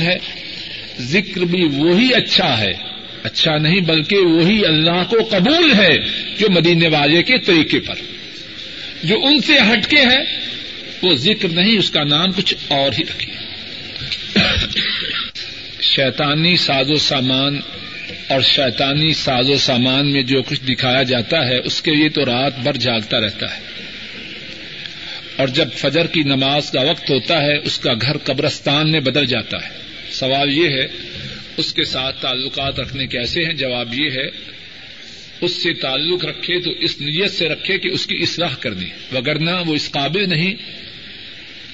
ہے، ذکر بھی وہی اچھا ہے۔ اچھا نہیں بلکہ وہی اللہ کو قبول ہے جو مدینے والے کے طریقے پر۔ جو ان سے ہٹ کے ہے وہ ذکر نہیں، اس کا نام کچھ اور ہی رکھے۔ شیطانی ساز و سامان اور شیطانی ساز و سامان میں جو کچھ دکھایا جاتا ہے، اس کے لیے تو رات بھر جاگتا رہتا ہے۔ اور جب فجر کی نماز کا وقت ہوتا ہے، اس کا گھر قبرستان میں بدل جاتا ہے۔ سوال یہ ہے، اس کے ساتھ تعلقات رکھنے کیسے ہیں؟ جواب یہ ہے، اس سے تعلق رکھے تو اس نیت سے رکھے کہ اس کی اصلاح کرنی وگرنہ وہ اس قابل نہیں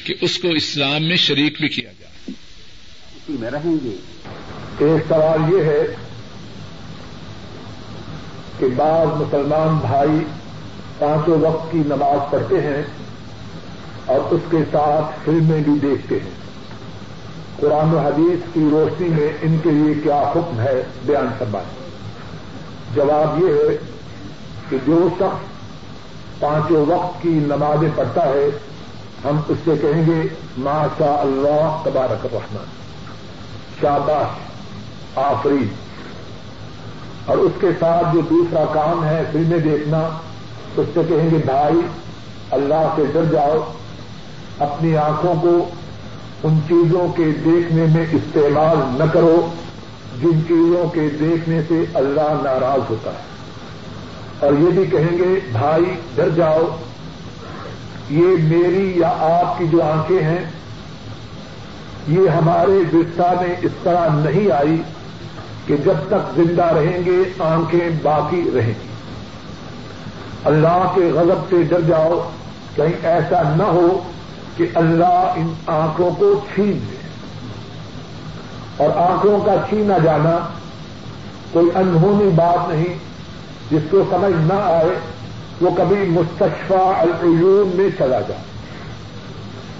کہ اس کو اسلام میں شریک بھی کیا جائے۔ اسی میں رہیں گے۔ ایک سوال یہ ہے کہ بعض مسلمان بھائی پانچوں وقت کی نماز پڑھتے ہیں۔ اور اس کے ساتھ فلمیں بھی دیکھتے ہیں۔ قرآن و حدیث کی روشنی میں ان کے لیے کیا حکم ہے بیان فرمائیں۔ جواب یہ ہے کہ جو شخص پانچوں وقت کی نمازیں پڑھتا ہے، ہم اس سے کہیں گے ما شاء اللہ تبارک الرحمن، شاباش آفری اور اس کے ساتھ جو دوسرا کام ہے، فلمیں دیکھنا، اس سے کہیں گے، بھائی، اللہ سے ڈر جاؤ اپنی آنکھوں کو ان چیزوں کے دیکھنے میں استعمال نہ کرو جن چیزوں کے دیکھنے سے اللہ ناراض ہوتا ہے۔ اور یہ بھی کہیں گے، بھائی ڈر جاؤ، یہ میری یا آپ کی جو آنکھیں ہیں، یہ ہمارے ورثہ میں اس طرح نہیں آئی کہ جب تک زندہ رہیں گے، آنکھیں باقی رہیں گی۔ اللہ کے غضب سے ڈر جاؤ، کہیں ایسا نہ ہو کہ اللہ ان آنکھوں کو چھین دے اور آنکھوں کا چھینا جانا کوئی انہونی بات نہیں، جس کو سمجھ نہ آئے، وہ کبھی مستشفہ العیون میں چلا جائے۔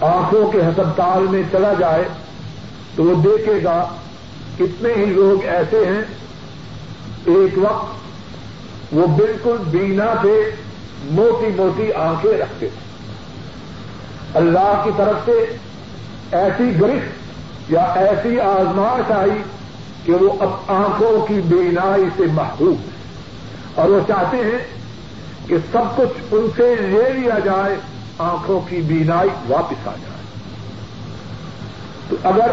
آنکھوں کے ہسپتال میں چلا جائے تو وہ دیکھے گا کتنے ہی لوگ ایسے ہیں، ایک وقت وہ بالکل بینا سے موٹی موٹی آنکھیں رکھتے تھے۔ اللہ کی طرف سے ایسی گرفت یا ایسی آزمائش آئی کہ وہ اب آنکھوں کی بینائی سے محروم ہے۔ اور وہ چاہتے ہیں کہ سب کچھ ان سے لے لیا جائے، آنکھوں کی بینائی واپس آ جائے۔ تو اگر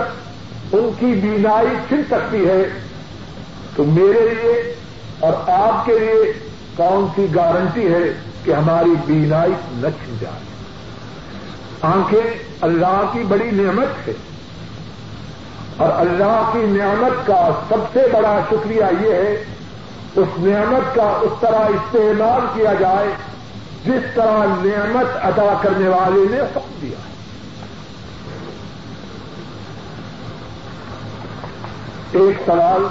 ان کی بینائی چھن سکتی ہے، تو میرے لیے اور آپ کے لیے کون سی گارنٹی ہے کہ ہماری بینائی نہ چھن جائے؟ آنکھیں اللہ کی بڑی نعمت ہے۔ اور اللہ کی نعمت کا سب سے بڑا شکریہ یہ ہے، اس نعمت کا اس طرح استعمال کیا جائے، جس طرح نعمت ادا کرنے والے نے حکم دیا۔ ہے ایک سوال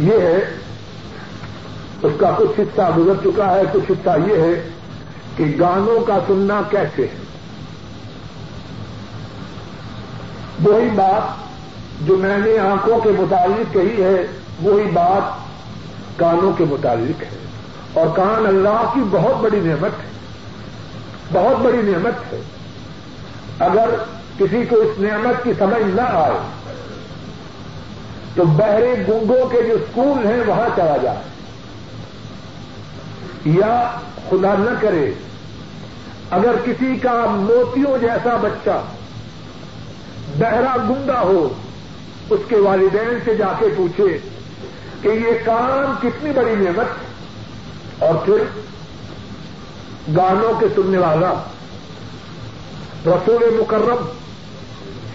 یہ ہے، اس کا کچھ حصہ گزر چکا ہے، کچھ حصہ یہ ہے کہ گانوں کا سننا کیسے ہے؟ وہی بات جو میں نے آنکھوں کے متعلق کہی ہے، وہی بات کانوں کے متعلق ہے۔ اور کان اللہ کی بہت بڑی نعمت ہے۔ بہت بڑی نعمت ہے۔ اگر کسی کو اس نعمت کی سمجھ نہ آئے، تو بہرے گنگوں کے جو اسکول ہیں، وہاں چلا جائے۔ یا خدا نہ کرے، اگر کسی کا موتیوں جیسا بچہ بہرا گنگا ہو، اس کے والدین سے جا کے پوچھے کہ یہ کام کتنی بڑی نعمت اور پھر گانوں کے سننے والا، رسول مکرم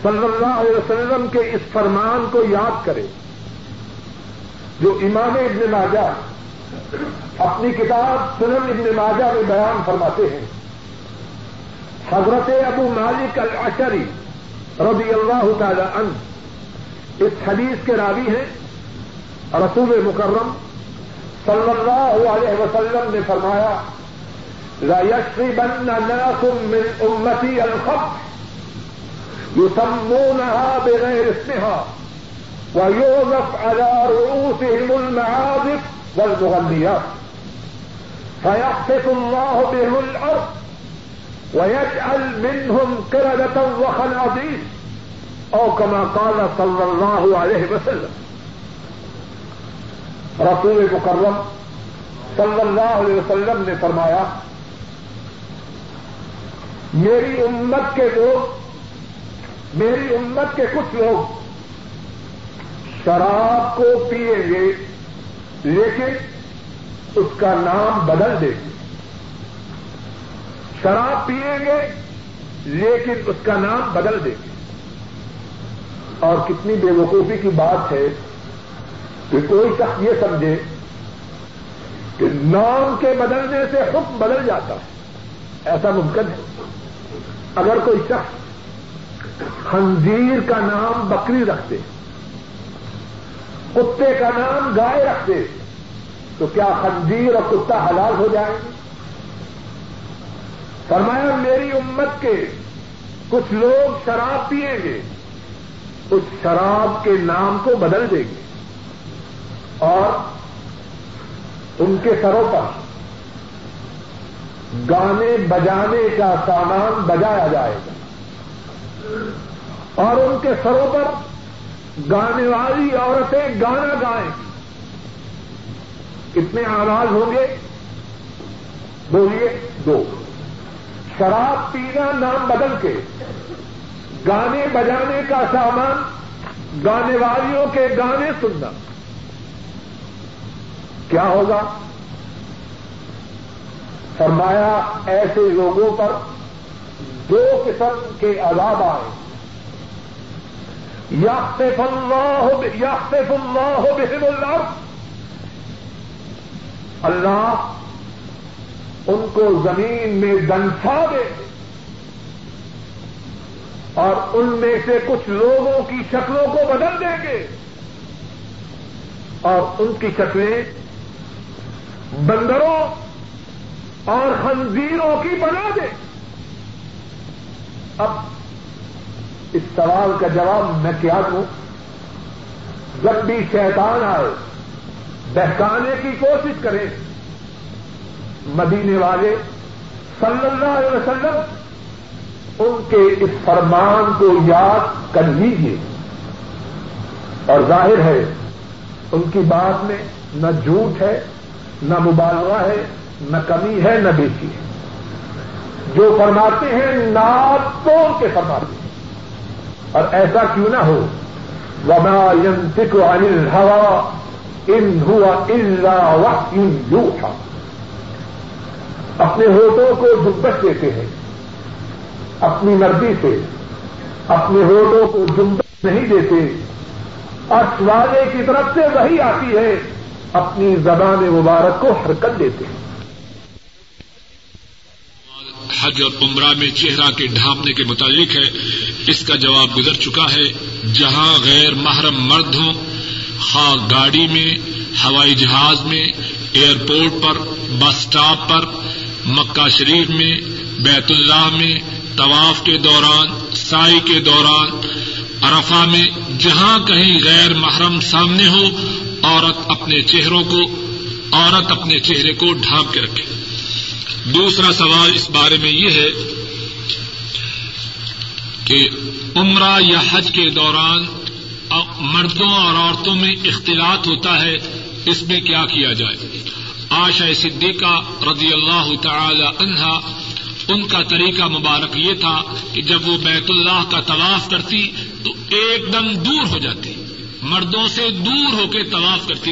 صلی اللہ علیہ وسلم کے اس فرمان کو یاد کرے، جو امام ابن ماجہ اپنی کتاب سنن ابن ماجہ میں بیان فرماتے ہیں۔ حضرت ابو مالک الاشری رضی اللہ تعالی عنہ اس حدیث کے راوی ہیں۔ رسول مکرم صلی اللہ علیہ وسلم نے فرمایا، لا يشربن ناس من امتی الخط يسمونها بغير اسمها ويوظف على رؤوسهم المعازف والمغنيات فيحفظ الله بهم الارض ويجعل منهم قردة وخنازير او كما قال صلى الله عليه وسلم. رسول مکرم صلی اللہ علیہ وسلم نے فرمایا، میری امت کے لوگ، میری امت کے کچھ لوگ شراب کو پیئیں گے لیکن اس کا نام بدل دیں گے شراب پیئیں گے، لیکن اس کا نام بدل دیں گے اور کتنی بے وقوفی کی بات ہے کہ کوئی شخص یہ سمجھے کہ نام کے بدلنے سے حکم بدل جاتا ہے۔ ایسا ممکن ہے۔ اگر کوئی شخص خنزیر کا نام بکری رکھتے کتے کا نام گائے رکھتے تو کیا خنزیر اور کتا حلال ہو جائیں گے؟ فرمایا، میری امت کے کچھ لوگ شراب پیئیں گے، اس شراب کے نام کو بدل دیں گے اور ان کے سروں پر گانے بجانے کا سامان بجایا جائے گا اور ان کے سروں پر گانے والی عورتیں گانا گائیں۔ کتنے آواز ہوں گے؟ بولیے، دو۔ شراب پینا نام بدل کے، گانے بجانے کا سامان، گانے والیوں کے گانے سننا۔ کیا ہوگا؟ فرمایا، ایسے لوگوں پر دو قسم کے عذاب آئے۔ یافتف اللہ یافتف اللہ بہم اللہ اللہ ان کو زمین میں دنسا دے اور ان میں سے کچھ لوگوں کی شکلوں کو بدل دیں گے اور ان کی شکلیں بندروں اور خنزیروں کی بنا دے۔ اب اس سوال کا جواب میں کیا دوں؟ جب بھی شیطان آئے، بہکانے کی کوشش کریں۔ مدینے والے صلی اللہ علیہ وسلم، ان کے اس فرمان کو یاد کر لیجیے اور ظاہر ہے، ان کی بات میں نہ جھوٹ ہے، نہ مبالغہ ہے، نہ کمی ہے، نہ بیچی ہے۔ جو فرماتے ہیں نات تو ان کے فرماتے ہیں۔ اور ایسا کیوں نہ ہو؟ وما ينطق عن الهوى ان هو الا وحي يوحى۔ اپنے ہوٹوں کو جمبش دیتے ہیں، اپنی مرضی سے۔ اپنے ہوٹوں کو جمبش نہیں دیتے۔ اور والے کی طرف سے وہی آتی ہے۔ اپنی زبان مبارک کو حرکت دیتے ہیں۔ حج اور عمرہ میں چہرہ کے ڈھانپنے کے متعلق ہے۔ اس کا جواب گزر چکا ہے۔ جہاں غیر محرم مرد ہوں، خواہ گاڑی میں، ہوائی جہاز میں، ایئرپورٹ پر، بس اسٹاپ پر، مکہ شریف میں، بیت اللہ میں، طواف کے دوران، سائی کے دوران ارفا میں، جہاں کہیں غیر محرم سامنے ہو، عورت اپنے چہروں کو، عورت اپنے چہرے کو ڈھانپ کے رکھے۔ دوسرا سوال اس بارے میں یہ ہے کہ عمرہ یا حج کے دوران مردوں اور عورتوں میں اختلاط ہوتا ہے، اس میں کیا کیا جائے؟ آشا صدیقہ رضی اللہ تعالی عنہا ان کا طریقہ مبارک یہ تھا کہ جب وہ بیت اللہ کا طواف کرتی تو ایک دم دور ہو جاتی، مردوں سے دور ہو کے طواف کرتی۔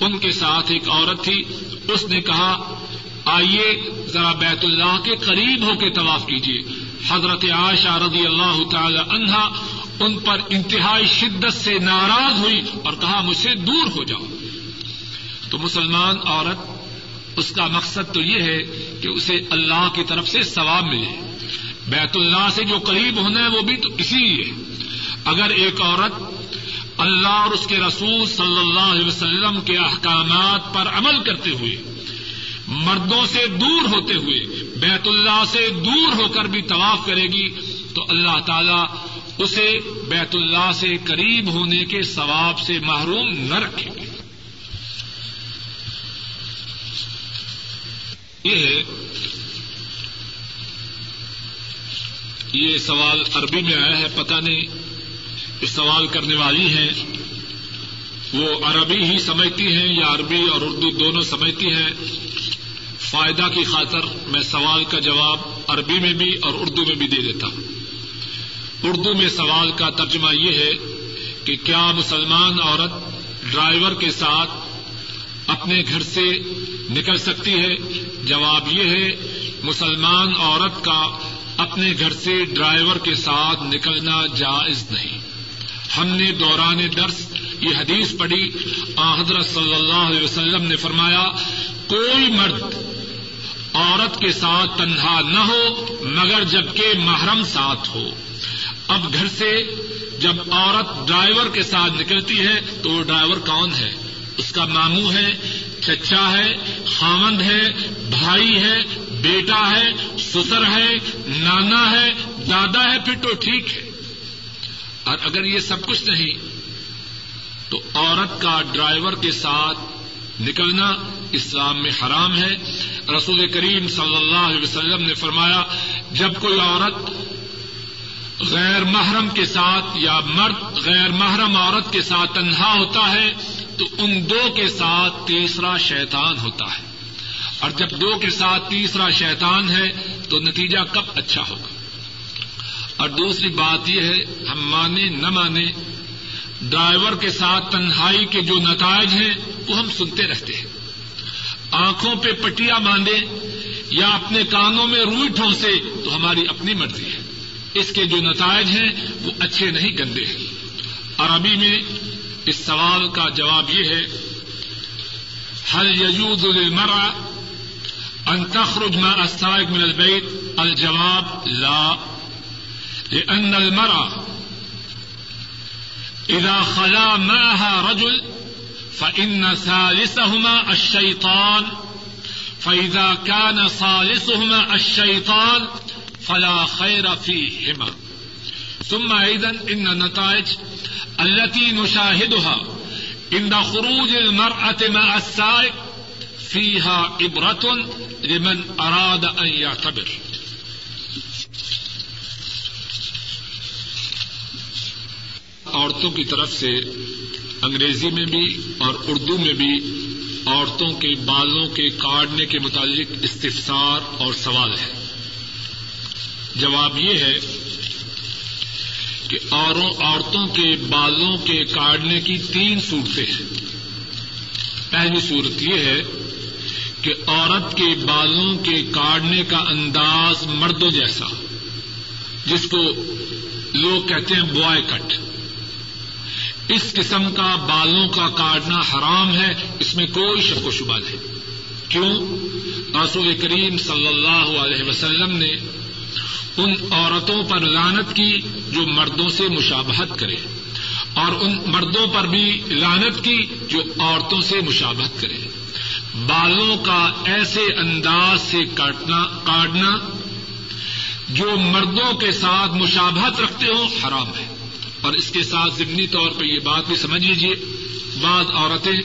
ان کے ساتھ ایک عورت تھی، اس نے کہا آئیے ذرا بیت اللہ کے قریب ہو کے طواف کیجیے۔ حضرت عائشہ رضی اللہ تعالی عنہا ان پر انتہائی شدت سے ناراض ہوئی اور کہا، مجھ سے دور ہو جاؤ۔ تو مسلمان عورت، اس کا مقصد تو یہ ہے کہ اسے اللہ کی طرف سے ثواب ملے۔ بیت اللہ سے جو قریب ہونا ہے وہ بھی تو اسی لیے اگر ایک عورت اللہ اور اس کے رسول صلی اللہ علیہ وسلم کے احکامات پر عمل کرتے ہوئے مردوں سے دور ہوتے ہوئے، بیت اللہ سے دور ہو کر بھی طواف کرے گی، تو اللہ تعالی اسے بیت اللہ سے قریب ہونے کے ثواب سے محروم نہ رکھے۔ گی یہ یہ سوال عربی میں آیا ہے، پتہ نہیں جو سوال کرنے والی ہیں۔ وہ عربی ہی سمجھتی ہیں یا عربی اور اردو دونوں سمجھتی ہیں۔ فائدہ کی خاطر میں سوال کا جواب عربی میں بھی اور اردو میں بھی دے دیتا ہوں۔ اردو میں سوال کا ترجمہ یہ ہے کہ کیا مسلمان عورت ڈرائیور کے ساتھ اپنے گھر سے نکل سکتی ہے؟ جواب یہ ہے، مسلمان عورت کا اپنے گھر سے ڈرائیور کے ساتھ نکلنا جائز نہیں۔ ہم نے دوران درس یہ حدیث پڑھی حضرت صلی اللہ علیہ وسلم نے فرمایا، کوئی مرد عورت کے ساتھ تنہا نہ ہو، مگر جبکہ محرم ساتھ ہو۔ اب گھر سے جب عورت ڈرائیور کے ساتھ نکلتی ہے تو وہ ڈرائیور کون ہے؟ اس کا ماموں ہے، چچا ہے خامند ہے، بھائی ہے، بیٹا ہے، سسر ہے، نانا ہے، دادا ہے، پھر تو ٹھیک ہے۔ اور اگر یہ سب کچھ نہیں، تو عورت کا ڈرائیور کے ساتھ نکلنا اسلام میں حرام ہے۔ رسول کریم صلی اللہ علیہ وسلم نے فرمایا، جب کوئی عورت غیر محرم کے ساتھ یا مرد غیر محرم عورت کے ساتھ تنہا ہوتا ہے، تو ان دو کے ساتھ تیسرا شیطان ہوتا ہے۔ اور جب دو کے ساتھ تیسرا شیطان ہے، تو نتیجہ کب اچھا ہوگا؟ اور دوسری بات یہ ہے، ہم مانے نہ مانے ڈرائیور کے ساتھ تنہائی کے جو نتائج ہیں، وہ ہم سنتے رہتے ہیں۔ آنکھوں پہ پٹیاں باندھے یا اپنے کانوں میں روئی ٹھونسے تو ہماری اپنی مرضی ہے۔ اس کے جو نتائج ہیں وہ اچھے نہیں، گندے ہیں۔ عربی میں اس سوال کا جواب یہ ہے حل یجوز للمرأة ان تخرج مع السائق من البيت؟ الجواب لا، لأن المرأة إذا خلا معها رجل فإن ثالثهما الشيطان فإذا كان ثالثهما الشيطان فلا خير فيهما ثم أيضا إن النتائج التي نشاهدها عند خروج المرأة مع السائق فيها عبرة لمن أراد أن يعتبر عورتوں کی طرف سے انگریزی میں بھی اور اردو میں بھی عورتوں کے بالوں کے کاٹنے کے متعلق استفسار اور سوال ہے جواب یہ ہے کہ عورتوں کے بالوں کے کاٹنے کی تین صورتیں ہیں۔ پہلی صورت یہ ہے کہ عورت کے بالوں کے کاٹنے کا انداز مردوں جیسا، جس کو لوگ کہتے ہیں بوائے کٹ۔ اس قسم کا بالوں کا کاٹنا حرام ہے، اس میں کوئی شک و شبہ نہیں۔ کیوں؟ رسول کریم صلی اللہ علیہ وسلم نے ان عورتوں پر لانت کی جو مردوں سے مشابہت کرے، اور ان مردوں پر بھی لانت کی جو عورتوں سے مشابہت کرے۔ بالوں کا ایسے انداز سے کاٹنا جو مردوں کے ساتھ مشابہت رکھتے ہو حرام ہے۔ اور اس کے ساتھ ضمنی طور پہ یہ بات بھی سمجھ لیجیے بعض عورتیں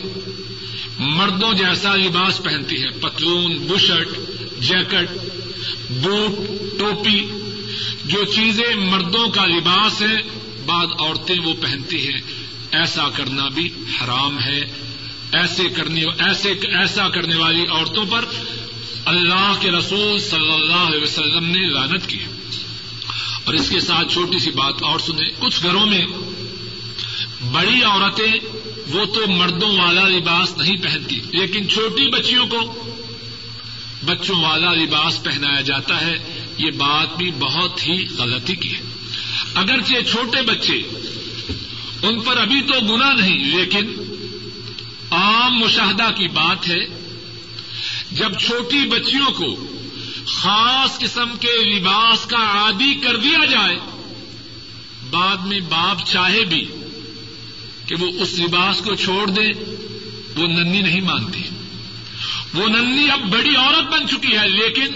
مردوں جیسا لباس پہنتی ہیں، پتلون، بشرٹ، جیکٹ، بوٹ، ٹوپی، جو چیزیں مردوں کا لباس ہے بعض عورتیں وہ پہنتی ہیں۔ ایسا کرنا بھی حرام ہے۔ ایسے کرنے، ایسے، ایسا کرنے والی عورتوں پر اللہ کے رسول صلی اللہ علیہ وسلم نے لانت کی۔ ہے اور اس کے ساتھ چھوٹی سی بات اور سنیں۔ کچھ گھروں میں بڑی عورتیں وہ تو مردوں والا لباس نہیں پہنتی، لیکن چھوٹی بچیوں کو بچوں والا لباس پہنایا جاتا ہے۔ یہ بات بھی بہت ہی غلطی کی ہے۔ اگرچہ چھوٹے بچے ان پر ابھی تو گنا نہیں، لیکن عام مشاہدہ کی بات ہے، جب چھوٹی بچیوں کو خاص قسم کے لباس کا عادی کر دیا جائے، بعد میں باپ چاہے بھی کہ وہ اس لباس کو چھوڑ دے، وہ ننی نہیں مانتی۔ وہ ننی اب بڑی عورت بن چکی ہے، لیکن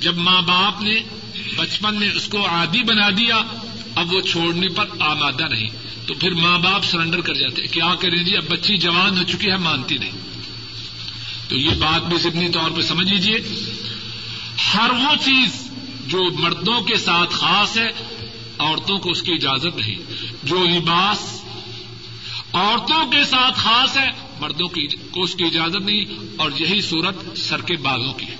جب ماں باپ نے بچپن میں اس کو عادی بنا دیا، اب وہ چھوڑنے پر آمادہ نہیں۔ تو پھر ماں باپ سرنڈر کر جاتے کیا کریں جی اب بچی جوان ہو چکی ہے، مانتی نہیں۔ تو یہ بات بھی ضمنی طور پہ سمجھ لیجیے ہر وہ چیز جو مردوں کے ساتھ خاص ہے، عورتوں کو اس کی اجازت نہیں۔ جو لباس عورتوں کے ساتھ خاص ہے، مردوں کو اس کی اجازت نہیں۔ اور یہی صورت سر کے بالوں کی ہے۔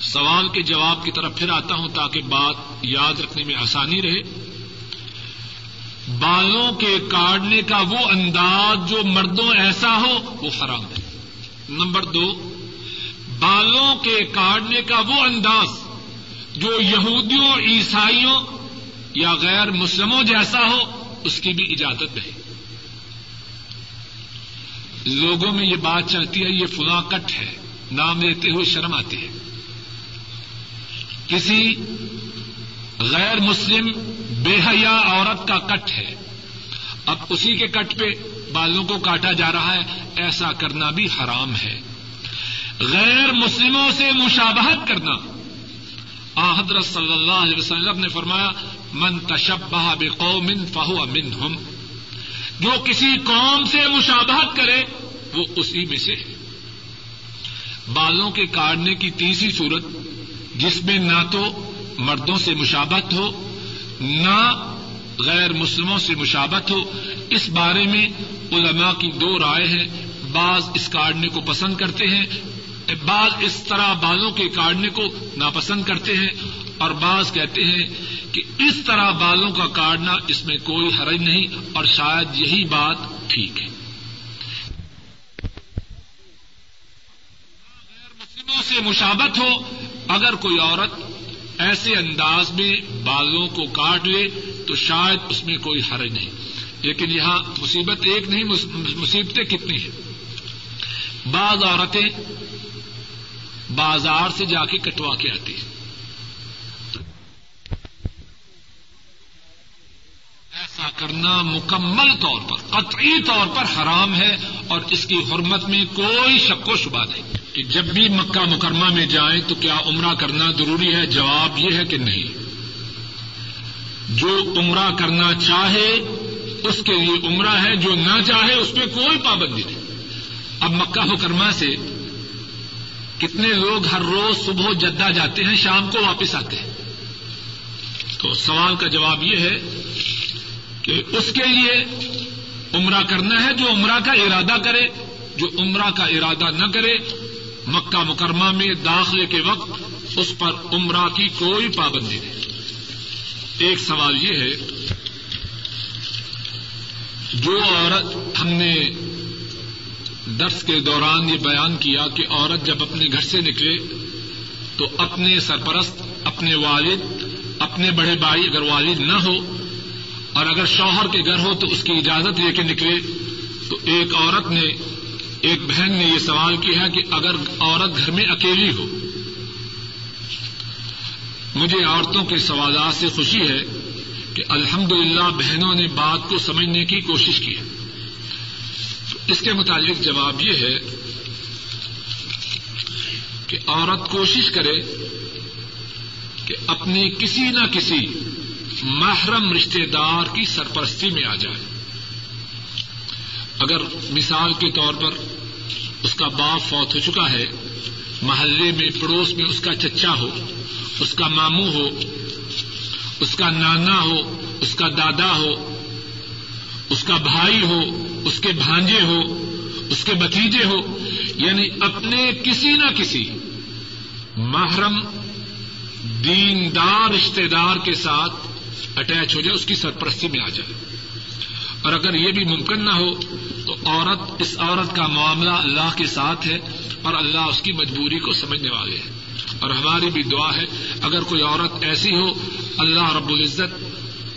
سوال کے جواب کی طرف پھر آتا ہوں تاکہ بات یاد رکھنے میں آسانی رہے۔ بالوں کے کاٹنے کا وہ انداز جو مردوں ایسا ہو، وہ حرام ہے۔ نمبر دو، بالوں کے کاٹنے کا وہ انداز جو یہودیوں، عیسائیوں یا غیر مسلموں جیسا ہو، اس کی بھی اجازت ہے لوگوں میں یہ بات چلتی ہے، یہ فلاں کٹ ہے، نام لیتے ہوئے شرم آتی ہے۔ کسی غیر مسلم بے حیا عورت کا کٹ ہے اب اسی کے کٹ پہ بالوں کو کاٹا جا رہا ہے، ایسا کرنا بھی حرام ہے۔ غیر مسلموں سے مشابہت کرنا۔ حضرت صلی اللہ علیہ وسلم نے فرمایا، من تشبہ بے فہو منہم جو کسی قوم سے مشابہت کرے، وہ اسی میں سے ہے۔ بالوں کے کاٹنے کی تیسری صورت، جس میں نہ تو مردوں سے مشابت ہو، نہ غیر مسلموں سے مشابت ہو، اس بارے میں علماء کی دو رائے ہیں۔ بعض اس کاٹنے کو پسند کرتے ہیں، بعض اس طرح بالوں کے کاٹنے کو ناپسند کرتے ہیں۔ اور بعض کہتے ہیں کہ اس طرح بالوں کا کاٹنا اس میں کوئی حرج نہیں، اور شاید یہی بات ٹھیک ہے۔ غیر مسلموں سے مشابت ہو، اگر کوئی عورت ایسے انداز میں بالوں کو کاٹ لے تو شاید اس میں کوئی حرج نہیں۔ لیکن یہاں مصیبت ایک نہیں مصیبتیں کتنی ہیں۔ بعض عورتیں بازار سے جا کے کٹوا کے آتی ہیں۔ ایسا کرنا مکمل طور پر، قطعی طور پر حرام ہے اور اس کی حرمت میں کوئی شک و شبہ نہیں۔ کہ جب بھی مکہ مکرمہ میں جائیں تو کیا عمرہ کرنا ضروری ہے؟ جواب یہ ہے کہ نہیں۔ جو عمرہ کرنا چاہے، اس کے لیے عمرہ ہے۔ جو نہ چاہے، اس پہ کوئی پابندی نہیں۔ اب مکہ مکرمہ سے کتنے لوگ ہر روز صبح جدہ جاتے ہیں، شام کو واپس آتے ہیں؟ تو سوال کا جواب یہ ہے کہ اس کے لیے عمرہ کرنا ہے جو عمرہ کا ارادہ کرے، جو عمرہ کا ارادہ نہ کرے مکہ مکرمہ میں داخلے کے وقت اس پر عمرہ کی کوئی پابندی نہیں۔ ایک سوال یہ ہے، جو عورت ہم نے درس کے دوران یہ بیان کیا کہ عورت جب اپنے گھر سے نکلے تو اپنے سرپرست، اپنے والد، اپنے بڑے بھائی اگر والد نہ ہو اور اگر شوہر کے گھر ہو تو اس کی اجازت لے کے نکلے، تو ایک عورت نے ایک بہن نے یہ سوال کیا ہے کہ اگر عورت گھر میں اکیلی ہو، مجھے عورتوں کے سوالات سے خوشی ہے کہ الحمد للہ بہنوں نے بات کو سمجھنے کی کوشش کی اس کے متعلق جواب یہ ہے کہ عورت کوشش کرے کہ اپنی کسی نہ کسی محرم رشتے دار کی سرپرستی میں آ جائے۔ اگر مثال کے طور پر اس کا باپ فوت ہو چکا ہے، محلے میں، پڑوس میں اس کا چچا ہو، اس کا ماموں ہو، اس کا نانا ہو، اس کا دادا ہو، اس کا بھائی ہو، اس کے بھانجے ہو، اس کے بتیجے ہو یعنی اپنے کسی نہ کسی محرم دیندار رشتے دار کے ساتھ اٹیچ ہو جائے، اس کی سرپرستی میں آ جائے۔ اور اگر یہ بھی ممکن نہ ہو تو عورت، اس عورت کا معاملہ اللہ کے ساتھ ہے اور اللہ اس کی مجبوری کو سمجھنے والے ہیں۔ اور ہماری بھی دعا ہے، اگر کوئی عورت ایسی ہو، اللہ رب العزت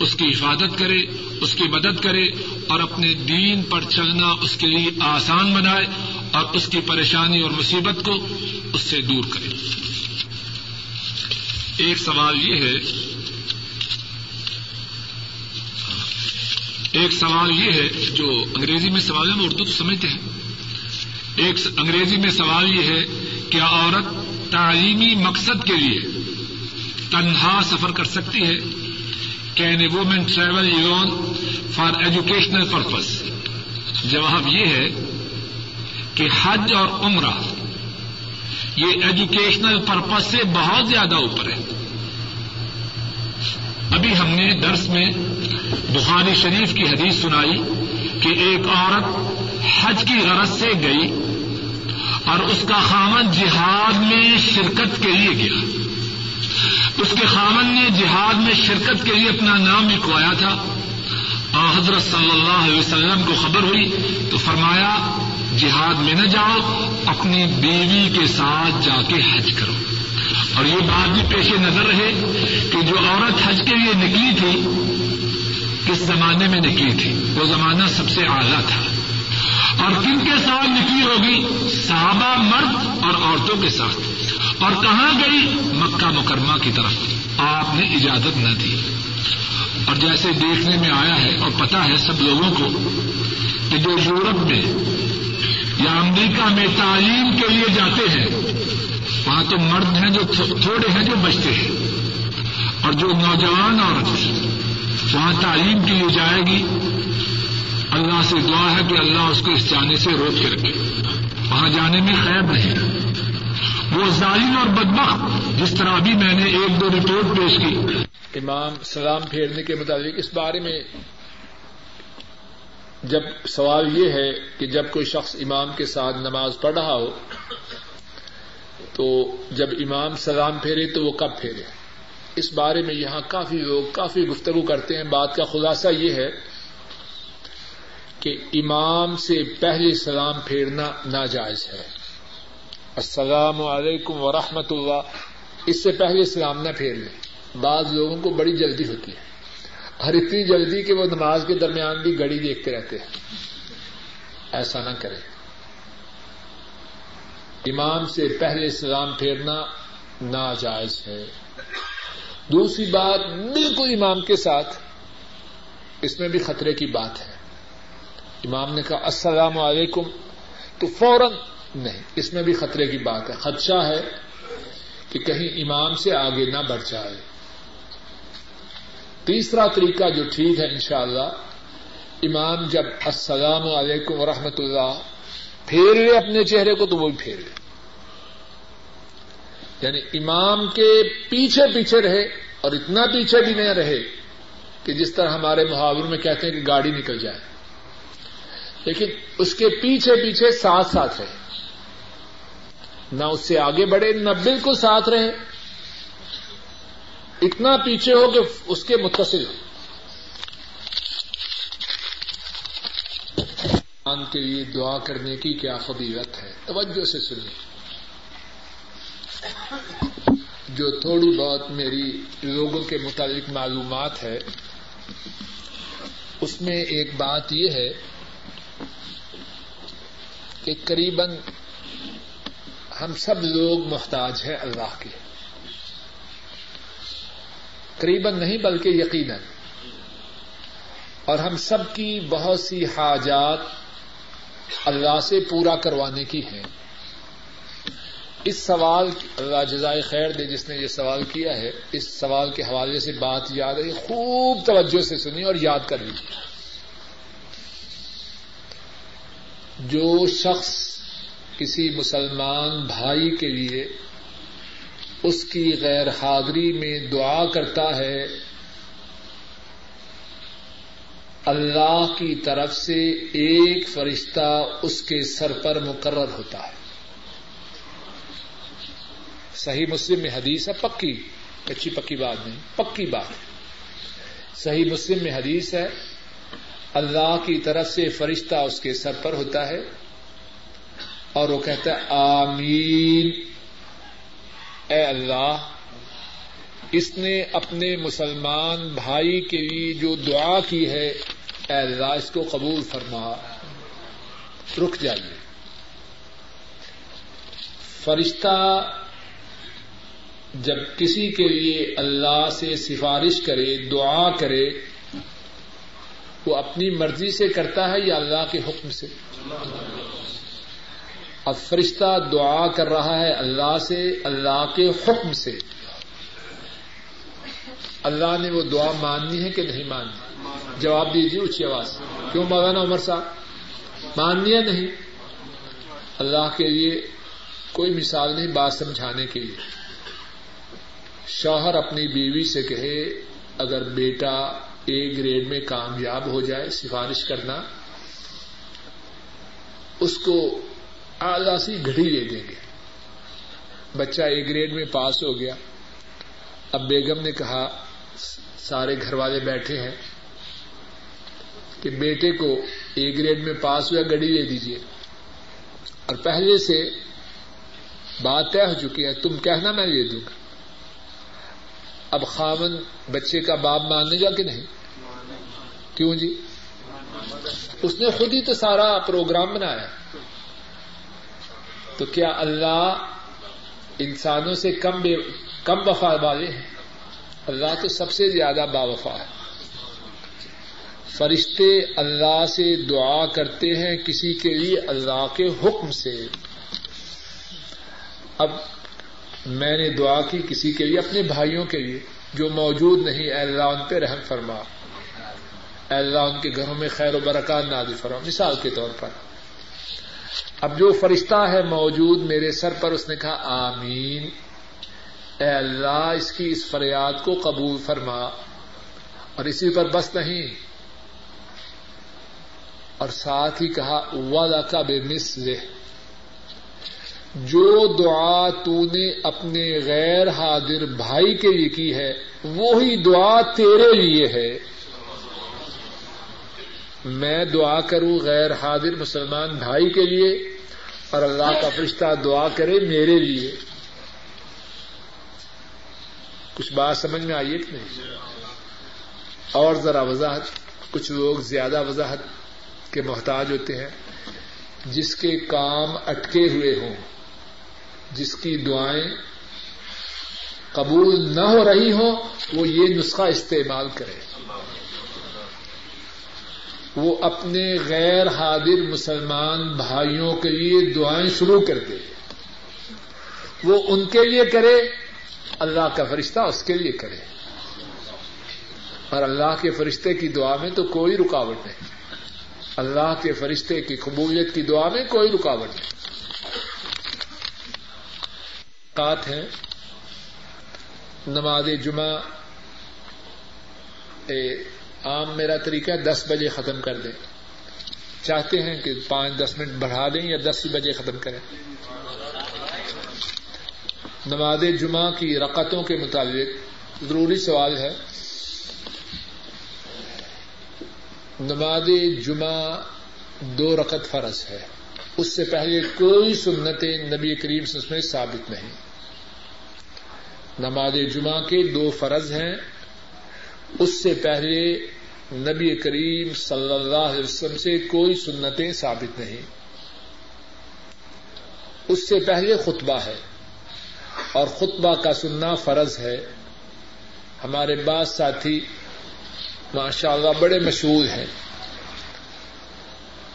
اس کی حفاظت کرے، اس کی مدد کرے اور اپنے دین پر چلنا اس کے لیے آسان بنائے اور اس کی پریشانی اور مصیبت کو اس سے دور کرے۔ ایک سوال یہ ہے ایک سوال یہ ہے جو انگریزی میں سوال ہے ہم اردو تو سمجھتے ہیں۔ ایک انگریزی میں سوال یہ ہے کیا عورت تعلیمی مقصد کے لیے تنہا سفر کر سکتی ہے؟ Can a woman travel even for educational purpose جواب یہ ہے کہ حج اور عمرہ یہ ایجوکیشنل پرپز سے بہت زیادہ اوپر ہے۔ ابھی ہم نے درس میں بخاری شریف کی حدیث سنائی کہ ایک عورت حج کی غرض سے گئی اور اس کا خامن جہاد میں شرکت کے لیے گیا۔ اس کے خامن نے جہاد میں شرکت کے لیے اپنا نام لکھوایا تھا۔ اور حضرت صلی اللہ علیہ وسلم کو خبر ہوئی تو فرمایا، جہاد میں نہ جاؤ، اپنی بیوی کے ساتھ جا کے حج کرو۔ اور یہ بات بھی پیش نظر رہے کہ جو عورت حج کے لیے نکلی تھی، کس زمانے میں نکلی تھی؟ وہ زمانہ سب سے اعلیٰ تھا۔ اور کن کے ساتھ نکلی ہوگی؟ صحابہ مرد اور عورتوں کے ساتھ۔ اور کہاں گئی؟ مکہ مکرمہ کی طرف۔ آپ نے اجازت نہ دی۔ اور جیسے دیکھنے میں آیا ہے اور پتا ہے سب لوگوں کو کہ جو یورپ میں یا امریکہ میں تعلیم کے لیے جاتے ہیں وہاں تو مرد ہیں جو تھوڑے ہیں جو بچتے ہیں۔ اور جو نوجوان عورت وہاں تعلیم کے لیے جائے گی۔ اللہ سے دعا ہے کہ اللہ اس کو اس جانے سے روک کے رکھے۔ وہاں جانے میں خیر نہیں۔ وہ ظالم اور بدبخت، جس طرح ابھی میں نے ایک دو رپورٹ پیش کی۔ امام سلام پھیرنے کے مطابق اس بارے میں جب سوال یہ ہے کہ جب کوئی شخص امام کے ساتھ نماز پڑھ رہا ہو تو جب امام سلام پھیرے تو وہ کب پھیرے؟ اس بارے میں یہاں کافی لوگ کافی گفتگو کرتے ہیں۔ بات کا خلاصہ یہ ہے کہ امام سے پہلے سلام پھیرنا ناجائز ہے۔ السلام علیکم ورحمۃ اللہ۔ اس سے پہلے سلام نہ پھیر لیں۔ بعض لوگوں کو بڑی جلدی ہوتی ہے۔ اور اتنی جلدی کہ وہ نماز کے درمیان بھی گڑی دیکھتے رہتے ہیں۔ ایسا نہ کریں۔ امام سے پہلے سلام پھیرنا ناجائز ہے۔ دوسری بات بالکل امام کے ساتھ، اس میں بھی خطرے کی بات ہے۔ امام نے کہا، السلام علیکم، تو فوراً نہیں، اس میں بھی خطرے کی بات ہے۔ خدشہ ہے کہ کہیں امام سے آگے نہ بڑھ جائے۔ تیسرا طریقہ جو ٹھیک ہے انشاءاللہ، امام جب السلام علیکم ورحمۃ اللہ، پھیر لے اپنے چہرے کو تو وہ بھی پھیر لے۔ یعنی امام کے پیچھے پیچھے رہے اور اتنا پیچھے بھی نہ رہے کہ جس طرح ہمارے محاور میں کہتے ہیں کہ گاڑی نکل جائے۔ لیکن اس کے پیچھے پیچھے ساتھ ساتھ رہے۔ نہ اس سے آگے بڑھے، نہ بالکل ساتھ رہے۔ اتنا پیچھے ہو کہ اس کے متصل ہو۔ کے لیے دعا کرنے کی کیا فضیلت ہے؟ توجہ سے سنیے۔ جو تھوڑی بہت میری لوگوں کے متعلق معلومات ہے، اس میں ایک بات یہ ہے کہ قریب ہم سب لوگ محتاج ہیں اللہ کے۔ قریب نہیں بلکہ یقیناً۔ اور ہم سب کی بہت سی حاجات اللہ سے پورا کروانے کی ہیں۔ اس سوال اللہ جزائے خیر دے جس نے یہ سوال کیا ہے، اس سوال کے حوالے سے بات یاد ہے خوب توجہ سے سنی اور یاد کر لیجیے جو شخص کسی مسلمان بھائی کے لیے اس کی غیر حاضری میں دعا کرتا ہے، اللہ کی طرف سے ایک فرشتہ اس کے سر پر مقرر ہوتا ہے۔ صحیح مسلم میں حدیث ہے، پکی، کچی پکی بات نہیں، پکی بات ہے۔ صحیح مسلم میں حدیث ہے، اللہ کی طرف سے فرشتہ اس کے سر پر ہوتا ہے اور وہ کہتا ہے، آمین۔ اے اللہ، اس نے اپنے مسلمان بھائی کے لیے جو دعا کی ہے، اے اللہ، اس کو قبول فرما۔ رک جائیے۔ فرشتہ جب کسی کے لیے اللہ سے سفارش کرے، دعا کرے، وہ اپنی مرضی سے کرتا ہے یا اللہ کے حکم سے؟ اب فرشتہ دعا کر رہا ہے اللہ سے، اللہ کے حکم سے۔ اللہ نے وہ دعا ماننی ہے کہ نہیں ماننی؟ جواب دیجیے اچھی آواز۔ کیوں مولانا عمر صاحب؟ ماننی ہے نہیں؟ اللہ کے لیے کوئی مثال نہیں بات سمجھانے کے لیے۔ شوہر اپنی بیوی سے کہے، اگر بیٹا اے گریڈ میں کامیاب ہو جائے، سفارش کرنا، اس کو اعلی سی گھڑی دے دیں گے۔ بچہ اے گریڈ میں پاس ہو گیا۔ اب بیگم نے کہا، سارے گھر والے بیٹھے ہیں، کہ بیٹے کو اے گریڈ میں پاس ہوا گڑی دے دیجیے اور پہلے سے بات طے ہو چکی ہے، تم کہنا میں دے دوں گا۔ اب خامن بچے کا باپ ماننے گا کہ نہیں؟ کیوں جی؟ اس نے خود ہی تو سارا پروگرام بنایا۔ تو کیا اللہ انسانوں سے کم بے کم وفا والے ہیں؟ اللہ تو سب سے زیادہ با وفا ہے۔ فرشتے اللہ سے دعا کرتے ہیں کسی کے لیے اللہ کے حکم سے۔ اب میں نے دعا کی کسی کے لیے، اپنے بھائیوں کے لیے، جو موجود نہیں، اے اللہ ان پہ رحم فرما۔ اے اللہ ان کے گھروں میں خیر و برکات نادی فرما۔ مثال کے طور پر۔ اب جو فرشتہ ہے موجود میرے سر پر، اس نے کہا، آمین۔ اے اللہ، اس کی اس فریاد کو قبول فرما۔ اور اسی پر بس نہیں۔ اور ساتھ ہی کہا والا کا بے مسل جو دعا تو نے اپنے غیر حاضر بھائی کے لیے کی ہے، وہی دعا تیرے لیے ہے۔ میں دعا کروں غیر حاضر مسلمان بھائی کے لیے اور اللہ کا فرشتہ دعا کرے میرے لیے۔ کچھ بات سمجھ میں آئیے کہ نہیں؟ اور ذرا وضاحت، کچھ لوگ زیادہ وضاحت کے محتاج ہوتے ہیں، جس کے کام اٹکے ہوئے ہوں۔ جس کی دعائیں قبول نہ ہو رہی ہوں، وہ یہ نسخہ استعمال کرے۔ وہ اپنے غیر حاضر مسلمان بھائیوں کے لیے دعائیں شروع کر دے۔ وہ ان کے لیے کرے، اللہ کا فرشتہ اس کے لیے کرے۔ اور اللہ کے فرشتے کی دعا میں تو کوئی رکاوٹ نہیں۔ اللہ کے فرشتے کی قبولیت کی دعا میں کوئی رکاوٹ نہیں۔ بات ہے نماز جمعہ عام میرا طریقہ ہے دس بجے ختم کر دیں۔ چاہتے ہیں کہ پانچ دس منٹ بڑھا دیں یا دس بجے ختم کریں۔ نماز جمعہ کی رقطوں کے متعلق ضروری سوال ہے۔ نماز جمعہ دو رقط فرض ہے۔ اس سے پہلے کوئی سنتیں نبی کریم اس میں ثابت نہیں۔ نماز جمعہ کے دو فرض ہیں۔ اس سے پہلے نبی کریم صلی اللہ علیہ وسلم سے کوئی سنتیں ثابت نہیں۔ اس سے پہلے خطبہ ہے۔ اور خطبہ کا سننا فرض ہے۔ ہمارے بعض ساتھی ماشاء اللہ بڑے مشہور ہیں۔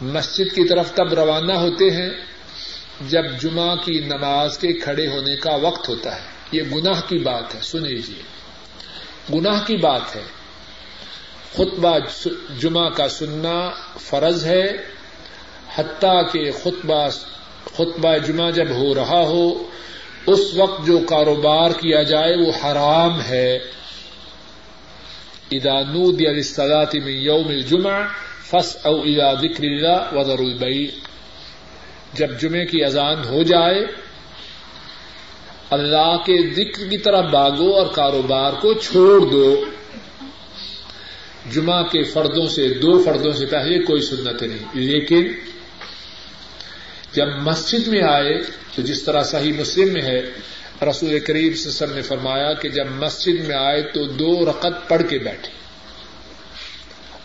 مسجد کی طرف تب روانہ ہوتے ہیں جب جمعہ کی نماز کے کھڑے ہونے کا وقت ہوتا ہے۔ یہ گناہ کی بات ہے سن لیجیے جی۔ گناہ کی بات ہے۔ خطبہ جمعہ کا سننا فرض ہے، حتیٰ کہ خطبہ خطبہ جمعہ جب ہو رہا ہو، اس وقت جو کاروبار کیا جائے وہ حرام ہے۔ ادا نود صلاحی میں یوم الجمع فس او ادا ذکر اللہ وزر البئی جب جمعے کی اذان ہو جائے اللہ کے ذکر کی طرح باغو اور کاروبار کو چھوڑ دو۔ جمعہ کے فردوں سے، دو فردوں سے پہلے کوئی سنت نہیں۔ لیکن جب مسجد میں آئے تو جس طرح صحیح مسلم میں ہے، رسول کریم سسر نے فرمایا کہ جب مسجد میں آئے تو دو رقط پڑھ کے بیٹھے۔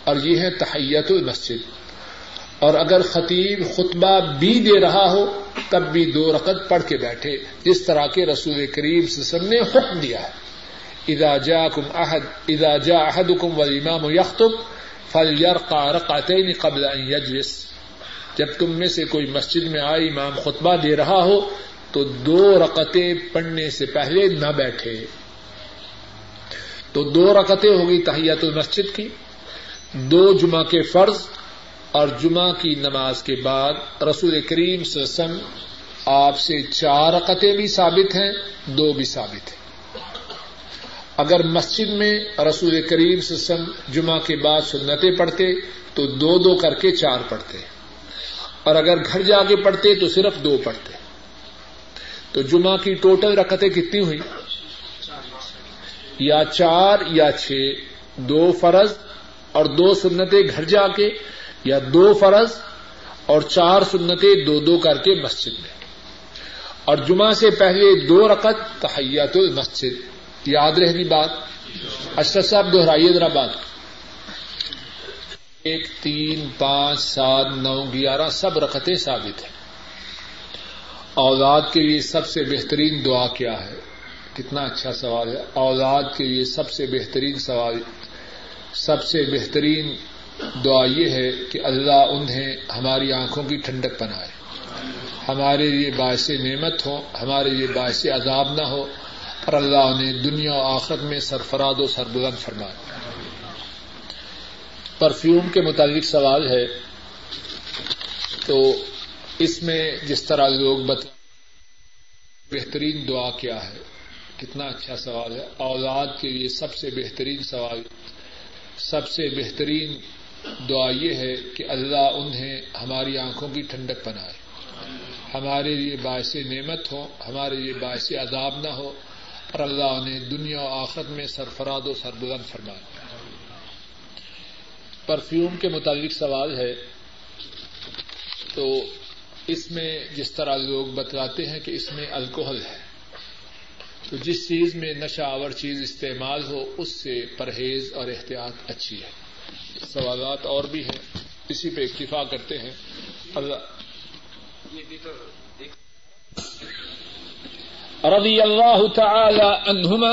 اور یہ ہے تحیت المسجد۔ اور اگر خطیب خطبہ بھی دے رہا ہو، تب بھی دو رقط پڑھ کے بیٹھے۔ جس طرح کے رسول کریم سسر نے حکم دیا ہے۔ ادا جا کم احد ادا جا احد کم و امام یختم فل یر قارقین قبل یجلس۔ جب تم میں سے کوئی مسجد میں آئے، امام خطبہ دے رہا ہو، تو دو رقطیں پڑھنے سے پہلے نہ بیٹھے۔ تو دو رقطیں ہوگی تحیت المسجد کی۔ دو جمعہ کے فرض اور جمعہ کی نماز کے بعد رسول کریم سسم آپ سے چار رقطیں بھی ثابت ہیں، دو بھی ثابت ہیں۔ اگر مسجد میں رسول کریم سسم جمعہ کے بعد سنتیں پڑھتے تو دو دو کر کے چار پڑھتے۔ اور اگر گھر جا کے پڑھتے تو صرف دو پڑھتے۔ تو جمعہ کی ٹوٹل رکعتیں کتنی ہوئی؟ یا چار یا چھ، دو فرض اور دو سنتیں گھر جا کے یا دو فرض اور چار سنتیں دو دو کر کے مسجد میں۔ اور جمعہ سے پہلے دو رقط تحیات المسجد۔ یاد رہنی بات۔ اشرف صاحب دوہرائیے ذرا بات۔ ایک، تین، پانچ، سات، نو، گیارہ، سب رقطیں ثابت ہیں۔ اولاد کے لیے سب سے بہترین دعا کیا ہے؟ کتنا اچھا سوال ہے۔ اولاد کے لیے سب سے بہترین سوال، سب سے بہترین دعا یہ ہے کہ اللہ انہیں ہماری آنکھوں کی ٹھنڈک بنائے۔ ہمارے لیے باعث نعمت ہو، ہمارے لیے باعث عذاب نہ ہو، اور اللہ انہیں دنیا و آخرت میں سرفراد و سربلند فرمائے۔ پرفیوم کے متعلق سوال ہے تو اس میں جس طرح لوگ بتا بہترین دعا کیا ہے؟ کتنا اچھا سوال ہے۔ اولاد کے لیے سب سے بہترین سوال سب سے بہترین دعا یہ ہے کہ اللہ انہیں ہماری آنکھوں کی ٹھنڈک بنائے۔ ہمارے لیے باعث نعمت ہو، ہمارے لیے باعث عذاب نہ ہو، اور اللہ انہیں دنیا و آخرت میں سرفراد و سربلند فرمائے۔ پرفیوم کے متعلق سوال ہے۔ تو اس میں جس طرح لوگ بتلاتے ہیں کہ اس میں الکوہل ہے۔ تو جس چیز میں نشہ آور چیز استعمال ہو، اس سے پرہیز اور احتیاط اچھی ہے۔ سوالات اور بھی ہیں، اسی پہ اکتفا کرتے ہیں۔ اللہ۔ رضی اللہ تعالی عنہما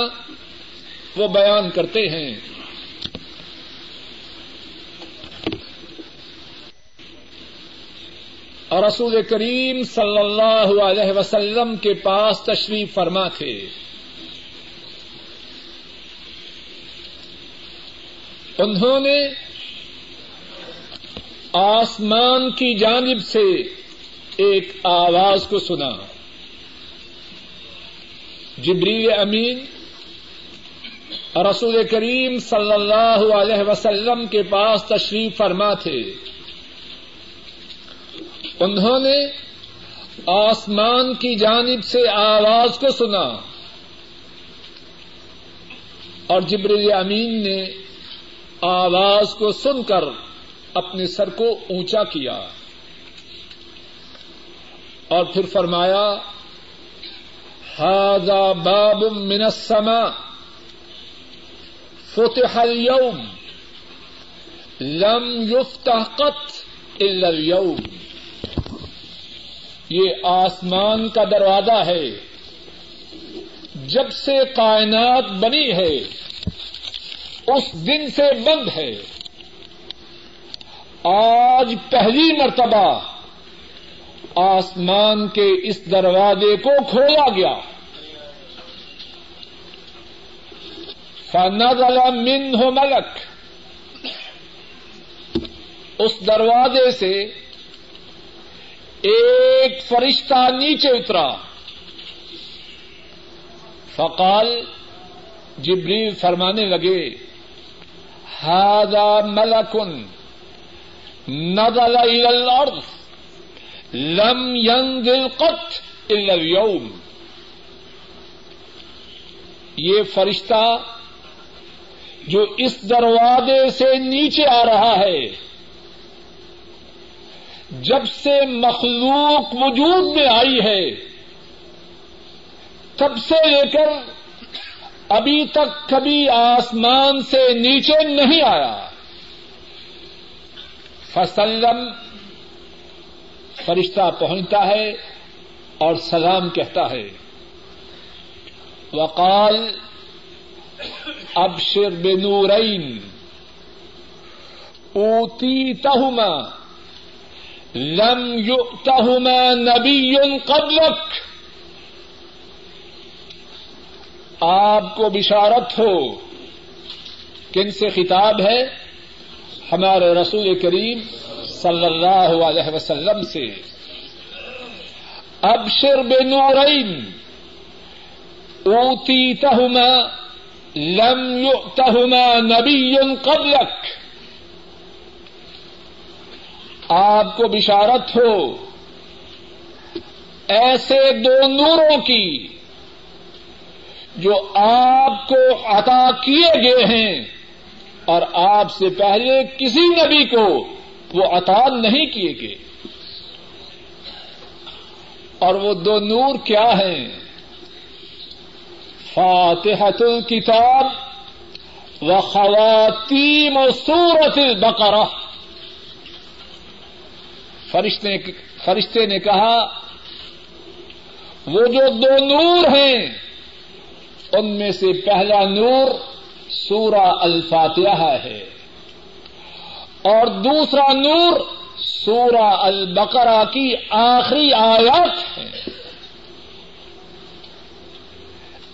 وہ بیان کرتے ہیں۔ اور رسول کریم صلی اللہ علیہ وسلم کے پاس تشریف فرما تھے۔ انہوں نے آسمان کی جانب سے ایک آواز کو سنا۔ جبریل امین، رسول کریم صلی اللہ علیہ وسلم کے پاس تشریف فرما تھے۔ انہوں نے آسمان کی جانب سے آواز کو سنا۔ اور جبریل امین نے آواز کو سن کر اپنے سر کو اونچا کیا اور پھر فرمایا ہاضا باب من السماء فتح اليوم لم يفتح قط الا اليوم. یہ آسمان کا دروازہ ہے۔ جب سے کائنات بنی ہے، اس دن سے بند ہے۔ آج پہلی مرتبہ آسمان کے اس دروازے کو کھولا گیا۔ فنزل من ہو ملک اس دروازے سے ایک فرشتہ نیچے اترا۔ فقال جبریل فرمانے لگے هذا ملك نزل الى الارض لم ينزل قط الا اليوم. یہ فرشتہ جو اس دروازے سے نیچے آ رہا ہے، جب سے مخلوق وجود میں آئی ہے، تب سے لے کر ابھی تک کبھی آسمان سے نیچے نہیں آیا۔ فسلم، فرشتہ پہنچتا ہے اور سلام کہتا ہے۔ وقال، ابشر بنورین اوتی تہما لم یؤتہما نبی قبلک۔ آپ کو بشارت ہو، کن سے خطاب ہے؟ ہمارے رسول کریم صلی اللہ علیہ وسلم سے۔ ابشر بنورین اوتی تہما لم يؤتهما نبی قبلك آپ کو بشارت ہو۔ ایسے دو نوروں کی جو آپ کو عطا کیے گئے ہیں۔ اور آپ سے پہلے کسی نبی کو وہ عطا نہیں کیے گئے۔ اور وہ دو نور کیا ہیں؟ فاتحت الکتاب و خواتیم سورت البقرہ۔ فرشتے فرشتے نے کہا، وہ جو دو نور ہیں، ان میں سے پہلا نور سورہ الفاتحہ ہے۔ اور دوسرا نور سورہ البقرہ کی آخری آیات ہے۔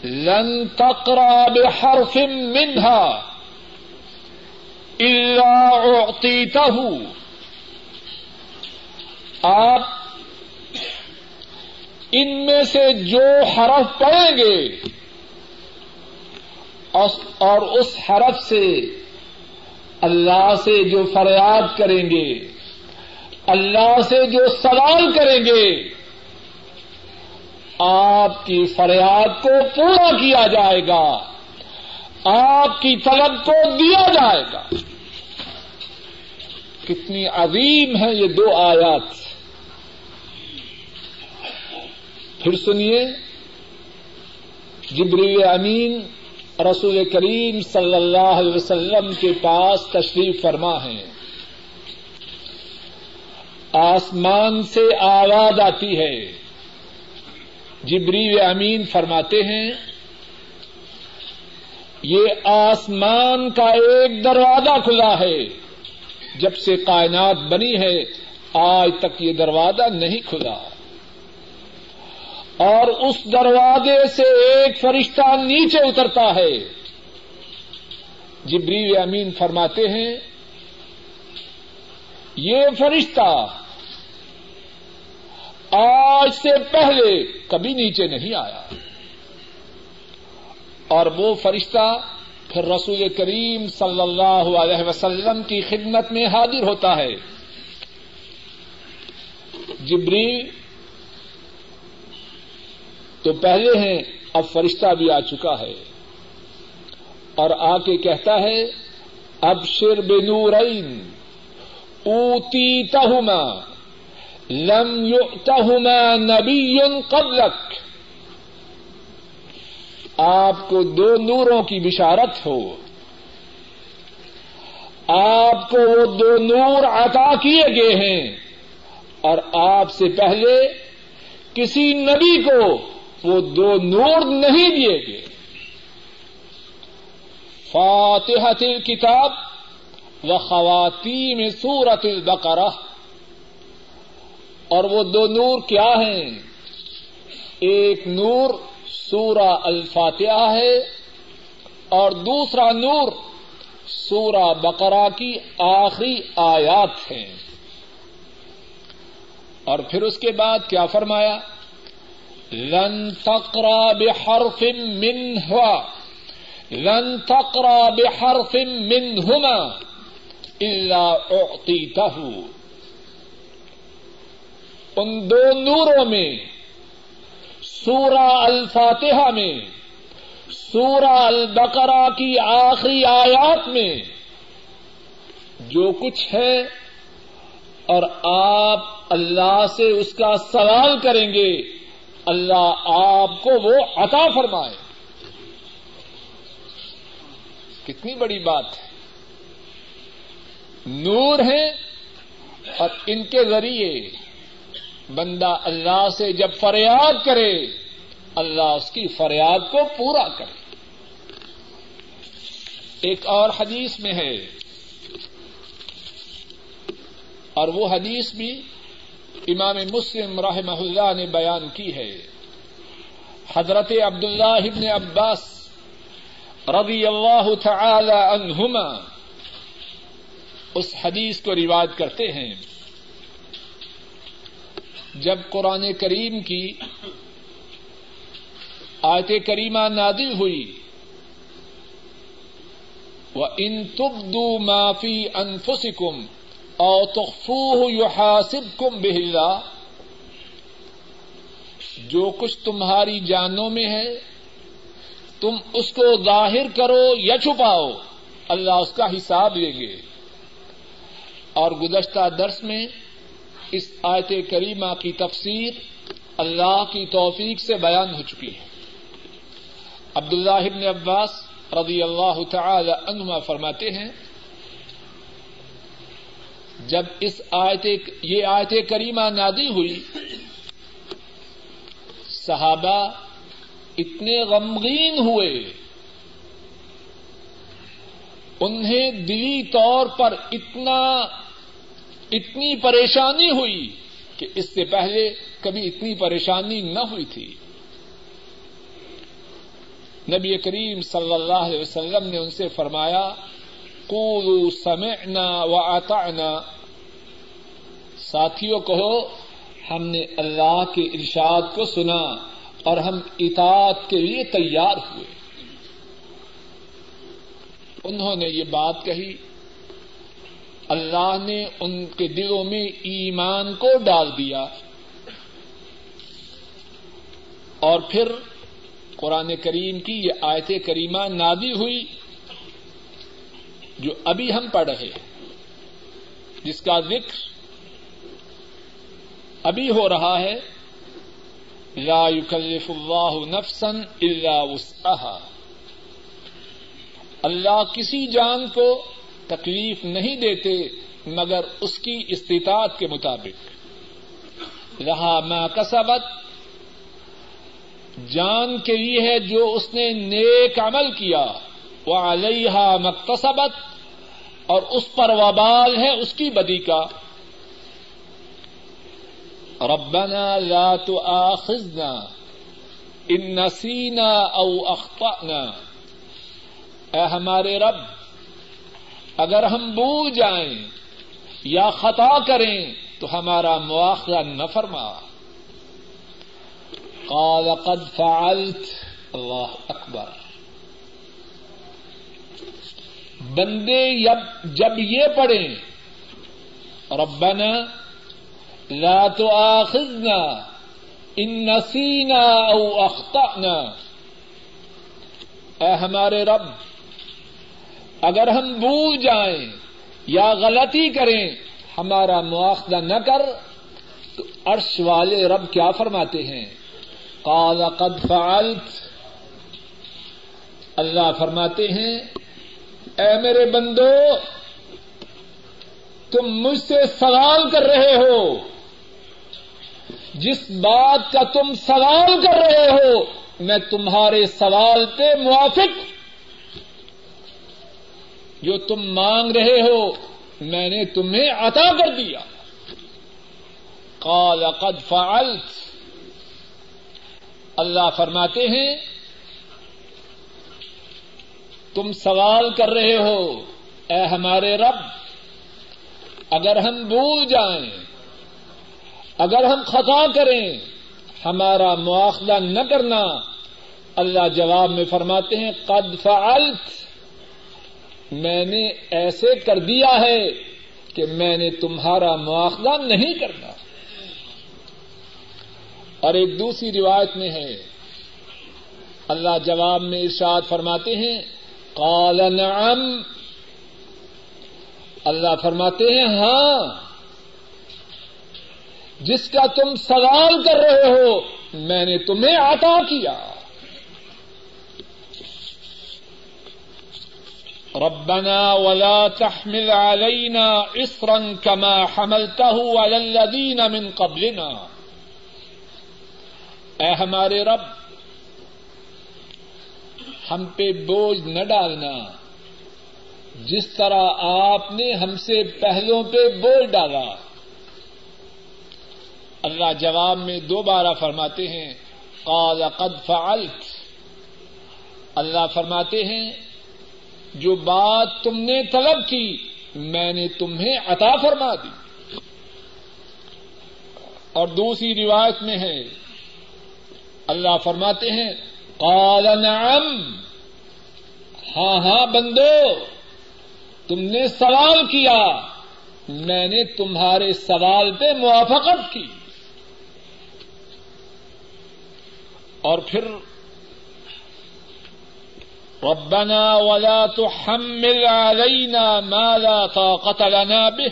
لن تقرا بحرف منها الا اعطيته آپ ان میں سے جو حرف پڑیں گے اور اس حرف سے اللہ سے جو فریاد کریں گے، اللہ سے جو سوال کریں گے، آپ کی فریاد کو پورا کیا جائے گا، آپ کی طلب کو دیا جائے گا۔ کتنی عظیم ہے یہ دو آیات۔ پھر سنیے، جبریل امین رسول کریم صلی اللہ علیہ وسلم کے پاس تشریف فرما ہے۔ آسمان سے آواز آتی ہے۔ جبریل امین فرماتے ہیں، یہ آسمان کا ایک دروازہ کھلا ہے۔ جب سے کائنات بنی ہے، آج تک یہ دروازہ نہیں کھلا۔ اور اس دروازے سے ایک فرشتہ نیچے اترتا ہے۔ جبریل امین فرماتے ہیں، یہ فرشتہ آج سے پہلے کبھی نیچے نہیں آیا۔ اور وہ فرشتہ پھر رسول کریم صلی اللہ علیہ وسلم کی خدمت میں حاضر ہوتا ہے۔ جبری تو پہلے ہیں، اب فرشتہ بھی آ چکا ہے۔ اور آ کے کہتا ہے اب شر بنورین اوتی تہما لم تہما نبی قبلک۔ آپ کو دو نوروں کی بشارت ہو۔ آپ کو وہ دو نور عطا کیے گئے ہیں۔ اور آپ سے پہلے کسی نبی کو وہ دو نور نہیں دیے گئے۔ فاتحت کتاب و خواتین سورت البقرہ۔ اور وہ دو نور کیا ہیں؟ ایک نور سورہ الفاتحہ ہے اور دوسرا نور سورہ بقرہ کی آخری آیات ہیں۔ اور پھر اس کے بعد کیا فرمایا؟ لن تقرا بحرف منها لن تقرا بحرف منهما الا اعطيته ان دو نوروں میں، سورہ الفاتحہ میں، سورہ البقرہ کی آخری آیات میں جو کچھ ہے، اور آپ اللہ سے اس کا سوال کریں گے اللہ آپ کو وہ عطا فرمائے۔ کتنی بڑی بات ہے۔ نور ہے اور ان کے ذریعے بندہ اللہ سے جب فریاد کرے، اللہ اس کی فریاد کو پورا کرے۔ ایک اور حدیث میں ہے۔ اور وہ حدیث بھی امام مسلم رحمہ اللہ نے بیان کی ہے۔ حضرت عبد اللہ ابن عباس رضی اللہ تعالی عنہما اس حدیث کو روایت کرتے ہیں۔ جب قرآن کریم کی آیت کریمہ نادل ہوئی و ان تبدو معافی انفسکم او تخفوه يحاسبكم به اللہ، جو کچھ تمہاری جانوں میں ہے، تم اس کو ظاہر کرو یا چھپاؤ، اللہ اس کا حساب لیں گے۔ اور گزشتہ درس میں اس آیت کریمہ کی تفسیر اللہ کی توفیق سے بیان ہو چکی ہے۔ عبداللہ ابن عباس رضی اللہ تعالی عنما فرماتے ہیں جب اس آیت یہ آیت کریمہ نادی ہوئی، صحابہ اتنے غمگین ہوئے۔ انہیں دلی طور پر اتنا، اتنی پریشانی ہوئی کہ اس سے پہلے کبھی اتنی پریشانی نہ ہوئی تھی۔ نبی کریم صلی اللہ علیہ وسلم نے ان سے فرمایا کولو سمعنا و آتانا ساتھیوں کہو، ہم نے اللہ کے ارشاد کو سنا اور ہم اطاعت کے لیے تیار ہوئے۔ انہوں نے یہ بات کہی، اللہ نے ان کے دلوں میں ایمان کو ڈال دیا۔ اور پھر قرآن کریم کی یہ آیت کریمہ نادی ہوئی۔ جو ابھی ہم پڑھ رہے ہیں، جس کا ذکر ابھی ہو رہا ہے، لا يكلف اللہ نفسا الا وسعها اللہ کسی جان کو تکلیف نہیں دیتے مگر اس کی استطاعت کے مطابق۔ رہا ما کسبت، جان کے لیے ہے جو اس نے نیک عمل کیا۔ وہ علیہ مکتسبت اور اس پر وبال ہے اس کی بدی کا۔ ربنا لا تؤاخذنا ان نسینا او اخطأنا۔ اے ہمارے رب، اگر ہم بھول جائیں یا خطا کریں، تو ہمارا مواخذہ نہ فرما۔ قال قد فعلت، اللہ اکبر۔ بندے جب یہ پڑھیں، ربنا لا تؤاخذنا ان نسینا او اخطأنا۔ اے ہمارے رب، اگر ہم بھول جائیں یا غلطی کریں، ہمارا مواخذہ نہ کر، تو عرش والے رب کیا فرماتے ہیں؟ قال قد فعلت۔ اللہ فرماتے ہیں اے میرے بندو، تم مجھ سے سوال کر رہے ہو۔ جس بات کا تم سوال کر رہے ہو، میں تمہارے سوال پہ موافق۔ جو تم مانگ رہے ہو، میں نے تمہیں عطا کر دیا۔ قال، قد فعلت۔ اللہ فرماتے ہیں تم سوال کر رہے ہو، اے ہمارے رب، اگر ہم بھول جائیں، اگر ہم خطا کریں، ہمارا مواخذہ نہ کرنا، اللہ جواب میں فرماتے ہیں، قد فعلت، میں نے ایسے کر دیا ہے کہ میں نے تمہارا مواخذہ نہیں کرنا۔ اور ایک دوسری روایت میں ہے، اللہ جواب میں ارشاد فرماتے ہیں قال نعم۔ اللہ فرماتے ہیں ہاں۔ جس کا تم سوال کر رہے ہو، میں نے تمہیں عطا کیا۔ ربنا ولا تحمل علينا اصرا كما حملته على الذين من قبلنا۔ اے ہمارے رب ہم پہ بوجھ نہ ڈالنا۔ جس طرح آپ نے ہم سے پہلوں پہ بوجھ ڈالا۔ اللہ جواب میں دوبارہ فرماتے ہیں، قال قد فعلت۔ اللہ فرماتے ہیں، جو بات تم نے طلب کی، میں نے تمہیں عطا فرما دی۔ اور دوسری روایت میں ہے، اللہ فرماتے ہیں قال نعم۔ ہاں ہاں بندو، تم نے سوال کیا۔ میں نے تمہارے سوال پہ موافقت کی۔ اور پھر ربنا ولا تحمل علينا ما لا طاقت لنا به۔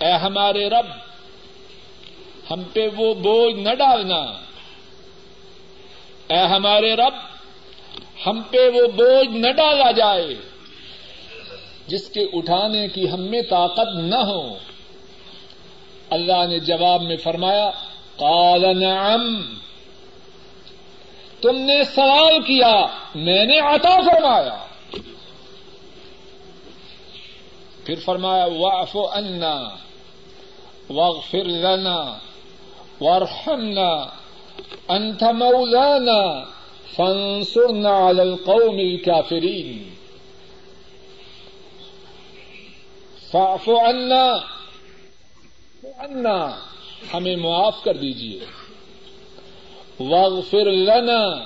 اے ہمارے رب، ہم پہ وہ بوجھ نہ ڈالنا۔ اے ہمارے رب، ہم پہ وہ بوجھ نہ ڈالا جائے جس کے اٹھانے کی ہم میں طاقت نہ ہو۔ اللہ نے جواب میں فرمایا، قال نعم۔ تم نے سوال کیا، میں نے عطا فرمایا۔ پھر فرمایا واف انا واغفر لنا، وارحمنا۔ انت مولانا، فانصرنا على القوم الكافرين. فاعف عنا. عنا. ہمیں معاف کر دیجیے واغفر لنا.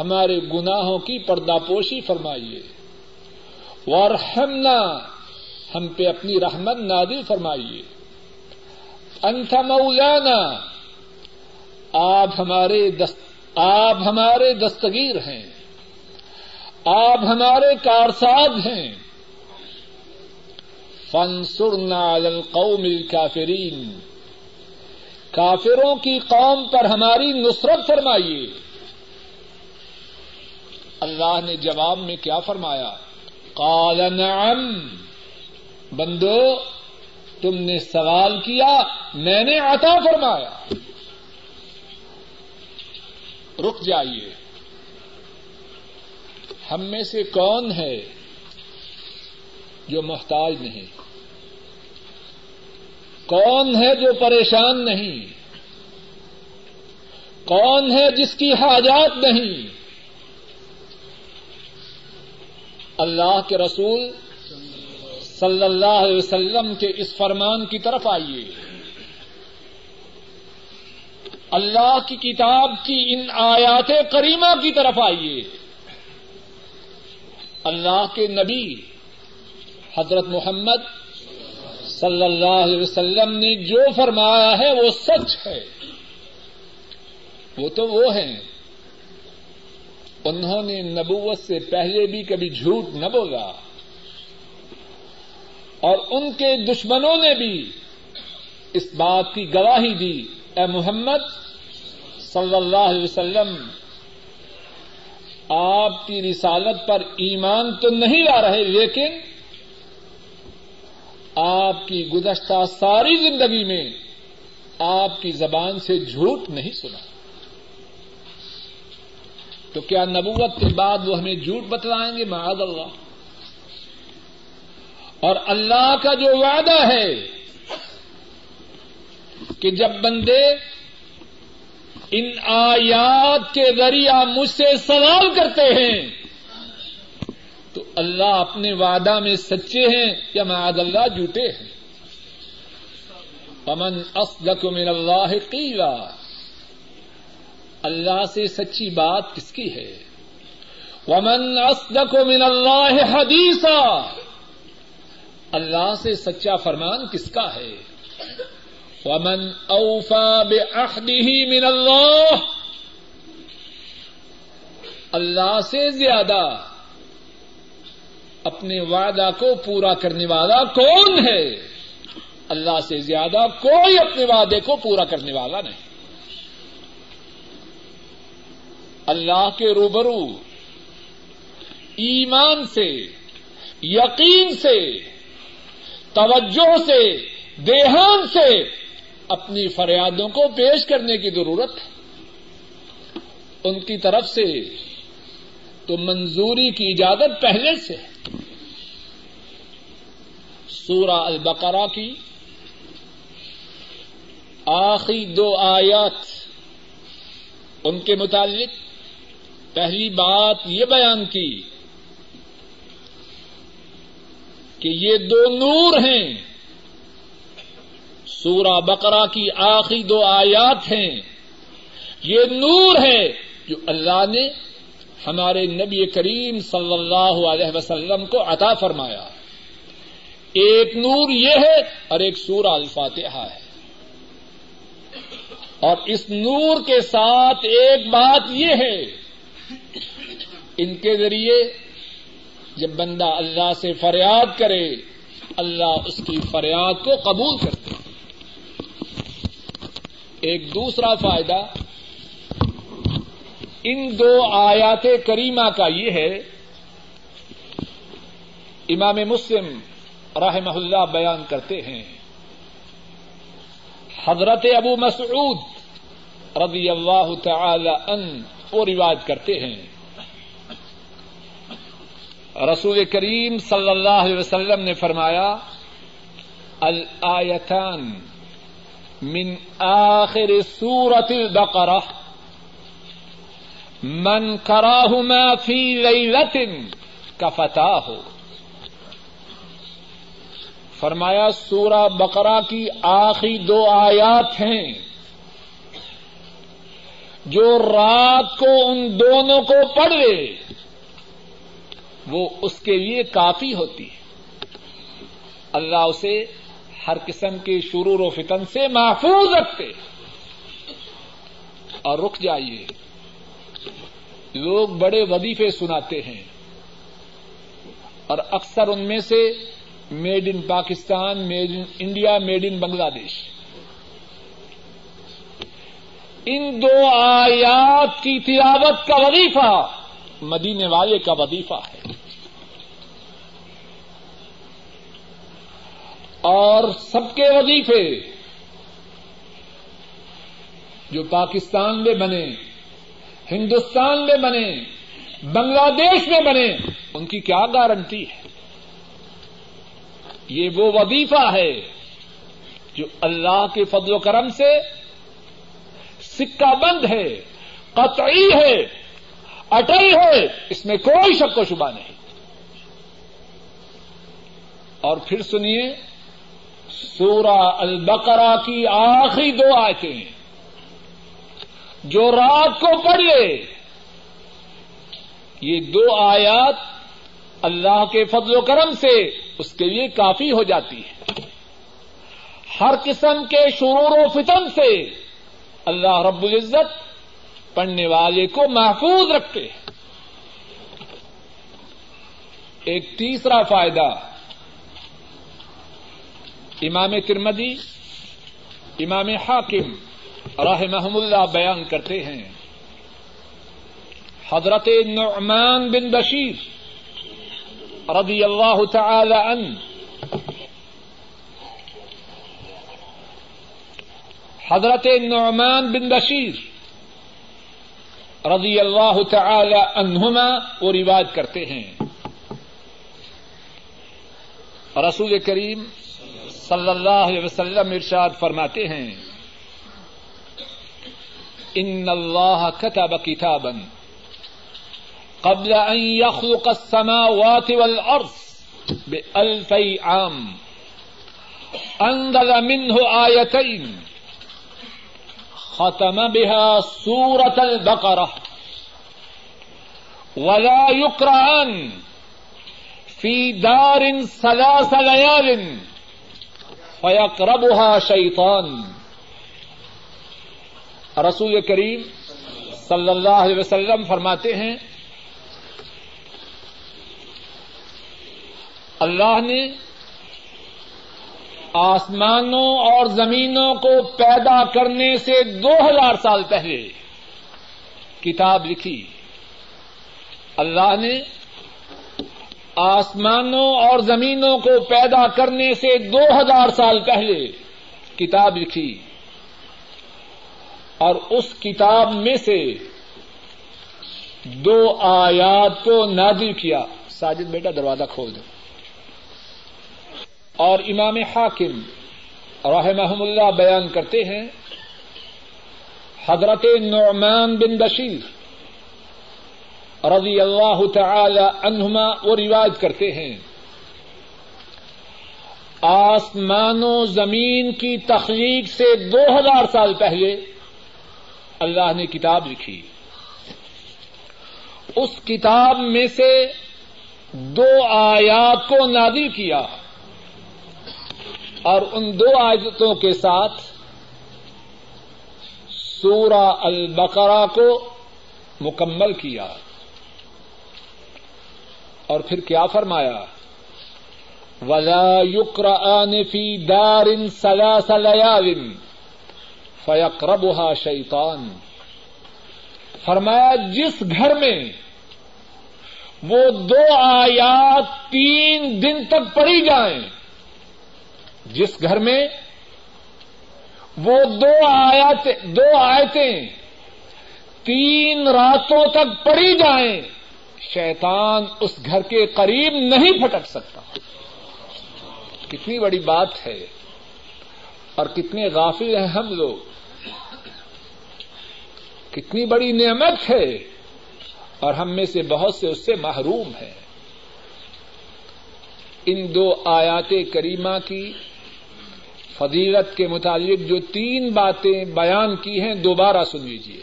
ہمارے گناہوں کی پردہ پوشی فرمائیے. وارحمنا. ہم پہ اپنی رحمت نادل فرمائیے. انت مولانا. آپ ہمارے دست، آپ ہمارے دستگیر ہیں، آپ ہمارے کارساز ہیں۔ فنسرنا علی القوم الكافرین۔ کافروں کی قوم پر ہماری نصرت فرمائیے۔ اللہ نے جواب میں کیا فرمایا؟ قال نعم۔ بندو، تم نے سوال کیا، میں نے عطا فرمایا۔ رک جائیے۔ ہم میں سے کون ہے جو محتاج نہیں؟ کون ہے جو پریشان نہیں؟ کون ہے جس کی حاجات نہیں؟ اللہ کے رسول صلی اللہ علیہ وسلم کے اس فرمان کی طرف آئیے۔ اللہ کی کتاب کی ان آیات کریمہ کی طرف آئیے۔ اللہ کے نبی حضرت محمد صلی اللہ علیہ وسلم نے جو فرمایا ہے وہ سچ ہے۔ وہ تو وہ ہیں۔ انہوں نے نبوت سے پہلے بھی کبھی جھوٹ نہ بولا۔ اور ان کے دشمنوں نے بھی اس بات کی گواہی دی۔ اے محمد صلی اللہ علیہ وسلم، آپ کی رسالت پر ایمان تو نہیں لا رہے، لیکن آپ کی گزشتہ ساری زندگی میں آپ کی زبان سے جھوٹ نہیں سنا۔ تو کیا نبوت کے بعد وہ ہمیں جھوٹ بتلائیں گے؟ معاذ اللہ۔ اور اللہ کا جو وعدہ ہے کہ جب بندے ان آیات کے ذریعہ مجھ سے سوال کرتے ہیں، تو اللہ اپنے وعدہ میں سچے ہیں یا معاذ اللہ جھوٹے ہیں؟ امن اصدق من اللہ قیلا۔ اللہ سے سچی بات کس کی ہے؟ ومن اصدق من اللہ حدیثا۔ اللہ سے سچا فرمان کس کا ہے؟ ومن اوفا بعہدہ من اللہ اللہ سے زیادہ اپنے وعدہ کو پورا کرنے والا کون ہے؟ اللہ سے زیادہ کوئی اپنے وعدے کو پورا کرنے والا نہیں۔ اللہ کے روبرو، ایمان سے، یقین سے، توجہ سے، دیہان سے اپنی فریادوں کو پیش کرنے کی ضرورت ہے۔ ان کی طرف سے تو منظوری کی اجازت پہلے سے ہے۔ سورہ البقرہ کی آخری دو آیات ان کے متعلق پہلی بات یہ بیان کی کہ یہ دو نور ہیں۔ سورہ بقرہ کی آخری دو آیات ہیں۔ یہ نور ہے جو اللہ نے ہمارے نبی کریم صلی اللہ علیہ وسلم کو عطا فرمایا۔ ایک نور یہ ہے اور ایک سورہ الفاتحہ ہے۔ اور اس نور کے ساتھ ایک بات یہ ہے، ان کے ذریعے جب بندہ اللہ سے فریاد کرے، اللہ اس کی فریاد کو قبول کرتے ایک دوسرا فائدہ، ان دو آیات کریمہ کا یہ ہے، امام مسلم رحمہ اللہ بیان کرتے ہیں۔ حضرت ابو مسعود رضی اللہ تعالی ان وہ روایت کرتے ہیں۔ رسول کریم صلی اللہ علیہ وسلم نے فرمایا، الآیتان من آخر سورت البقرہ من کراہما فی لیلت کا ہو فرمایا، سورہ بقرہ کی آخری دو آیات ہیں جو رات کو ان دونوں کو پڑھ لے، وہ اس کے لیے کافی ہوتی ہے۔ اللہ اسے ہر قسم کے شرور و فتن سے محفوظ رکھتے اور رک جائیے۔ لوگ بڑے وظیفے سناتے ہیں اور اکثر ان میں سے made in Pakistan made in India made in Bangladesh ان دو آیات کی تلاوت کا وظیفہ مدینے والے کا وظیفہ ہے۔ اور سب کے وظیفے جو پاکستان میں بنے، ہندوستان میں بنے، بنگلہ دیش میں بنے، ان کی کیا گارنٹی ہے؟ یہ وہ وظیفہ ہے جو اللہ کے فضل و کرم سے سکہ بند ہے، قطعی ہے، اٹل ہے، اس میں کوئی شک و شبہ نہیں۔ اور پھر سنیے سورہ البقرہ کی آخری دو آیتیں جو رات کو پڑھ لے یہ دو آیات اللہ کے فضل و کرم سے اس کے لیے کافی ہو جاتی ہے ہر قسم کے شرور و فتن سے اللہ رب العزت پڑھنے والے کو محفوظ رکھتے ایک تیسرا فائدہ امام ترمدی امام حاکم رحمہ اللہ بیان کرتے ہیں۔ حضرت نعمان بن بشیر رضی اللہ تعالی عنہ۔ حضرت نعمان بن بشیر رضی اللہ تعالی عنہما وہ روایت کرتے ہیں۔ رسول کریم صلی اللہ علیہ وسلم ارشاد فرماتے ہیں، ان اللہ كتب كتابا قبل ان يخلق السماوات والارض بألف عام، انزل منه آيتين ختم بها سورة البقرة، ولا يقرأن في دار ثلاث ليال فيقربها شيطان۔ رسول کریم صلی اللہ علیہ وسلم فرماتے ہیں، اللہ نے آسمانوں اور زمینوں کو پیدا کرنے سے دو ہزار سال پہلے کتاب لکھی۔ اللہ نے آسمانوں اور زمینوں کو پیدا کرنے سے دو ہزار سال پہلے کتاب لکھی اور اس کتاب میں سے دو آیات کو نادل کیا۔ ساجد بیٹا دروازہ کھول دو۔ اور امام حاکم رحمہ اللہ بیان کرتے ہیں، حضرت نعمان بن بشیر رضی اللہ تعالی عنہما وہ روایت کرتے ہیں۔ آسمان و زمین کی تخلیق سے دو ہزار سال پہلے اللہ نے کتاب لکھی۔ اس کتاب میں سے دو آیات کو نادل کیا اور ان دو آیتوں کے ساتھ سورہ البقرہ کو مکمل کیا۔ اور پھر کیا فرمایا؟ ولا یقرآن فی دار سلاس لیال فیقربها شیطان فرمایا، جس گھر میں وہ دو آیات تین دن تک پڑھی جائیں، جس گھر میں وہ دو آیات، دو آیتیں تین راتوں تک پڑھی جائیں شیطان اس گھر کے قریب نہیں پھٹک سکتا۔ کتنی بڑی بات ہے اور کتنے غافل ہیں ہم لوگ۔ کتنی بڑی نعمت ہے اور ہم میں سے بہت سے اس سے محروم ہیں۔ ان دو آیات کریمہ کی فضیلت کے متعلق جو تین باتیں بیان کی ہیں، دوبارہ سن لیجیے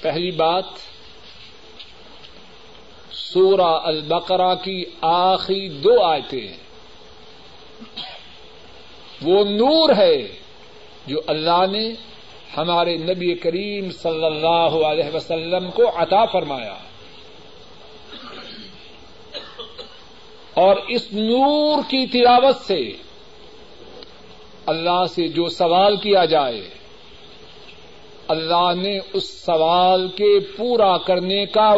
پہلی بات سورہ البقرہ کی آخری دو آیتیں وہ نور ہے جو اللہ نے ہمارے نبی کریم صلی اللہ علیہ وسلم کو عطا فرمایا۔ اور اس نور کی تلاوت سے اللہ سے جو سوال کیا جائے، اللہ نے اس سوال کے پورا کرنے کا